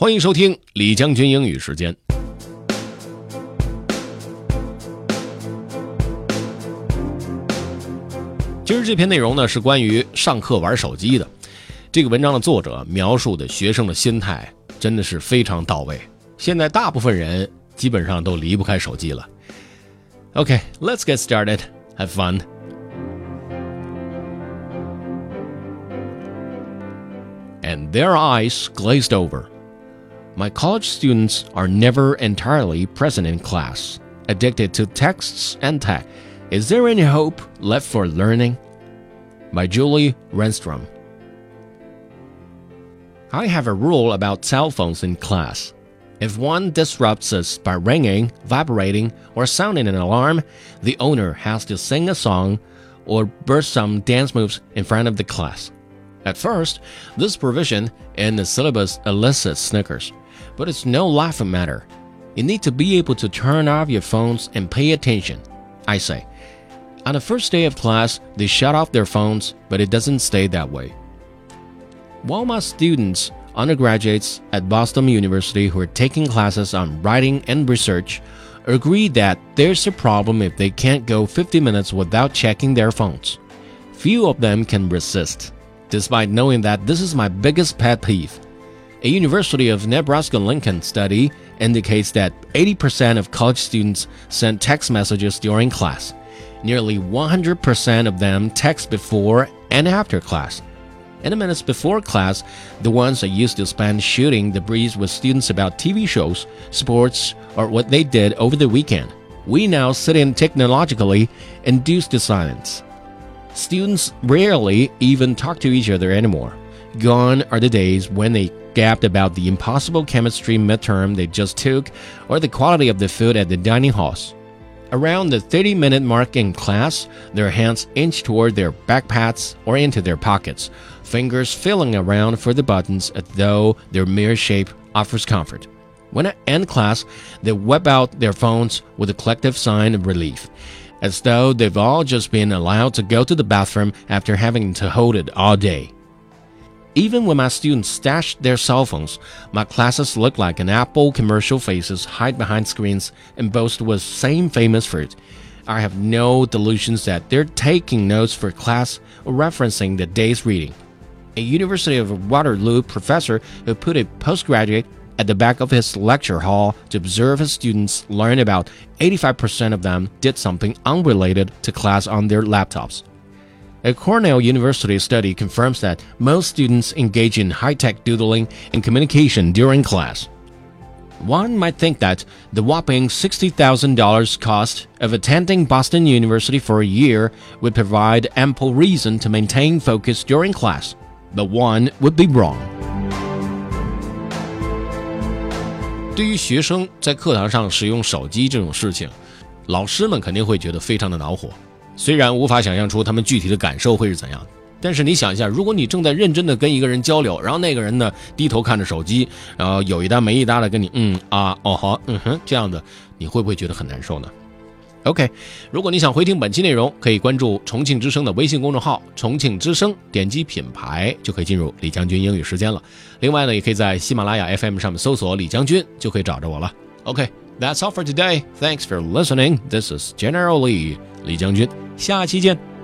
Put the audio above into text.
欢迎收听李将军英语时间。今儿这篇内容呢是关于上课玩手机的。这个文章的作者描述的学生的心态真的是非常到位。现在大部分人基本上都离不开手机了。OK，let's get started. Have fun. And their eyes glazed over. My college students are never entirely present in class, addicted to texts and tech. Is there any hope left for learning? By Joelle Renstrom. I have a rule about cell phones in class. If one disrupts us by ringing, vibrating, or sounding an alarm, the owner has to sing a song or burst some dance moves in front of the class. At first, this provision in the syllabus elicits snickers, but it's no laughing matter. You need to be able to turn off your phones and pay attention. I say. On the first day of class, they shut off their phones, but it doesn't stay that way. While my students, undergraduates at Boston University who are taking classes on writing and research, agree that there's a problem if they can't go 50 minutes without checking their phones. Few of them can resist, despite knowing that this is my biggest pet peeve. A University of Nebraska Lincoln study indicates that 80% of college students send text messages during class. Nearly 100% of them text before and after class. In the minutes before class, the ones I used to spend shooting the breeze with students about TV shows, sports, or what they did over the weekend. We now sit in technologically induced silence. Students rarely even talk to each other anymore. Gone are the days when they gabbed about the impossible chemistry midterm they just took or the quality of the food at the dining halls. Around the 30 minute mark in class, their hands inch toward their backpacks or into their pockets, fingers feeling around for the buttons as though their mere shape offers comfort. When I end class, they whip out their phones with a collective sign of relief, as though they've all just been allowed to go to the bathroom after having to hold it all day. Even when my students stashed their cell phones, my classes look like an Apple commercial faces hide behind screens and boast with same famous fruit. I have no delusions that they're taking notes for class or referencing the day's reading. A University of Waterloo professor who put a postgraduate at the back of his lecture hall to observe his students learn about 85% of them did something unrelated to class on their laptops. A Cornell University study confirms that most students engage in high tech doodling and communication during class. One might think that the whopping $60,000 cost of attending Boston University for a year would provide ample reason to maintain focus during class, but one would be wrong. 对于学生在课堂上使用手机这种事情，老师们肯定会觉得非常的恼火。 虽然无法想象出他们具体的感受会是怎样，但是你想一下，如果你正在认真的跟一个人交流，然后那个人呢低头看着手机，然后有一搭没一搭的跟你嗯啊哦好嗯哼这样的，你会不会觉得很难受呢？OK，如果你想回听本期内容，可以关注重庆之声的微信公众号“重庆之声”，点击品牌就可以进入李将军英语时间了。另外呢，也可以在喜马拉雅 FM 上面搜索“李将军”，就可以找着我了。OK，that's all for today. Thanks for listening. This is General Lee，李将军。下期见。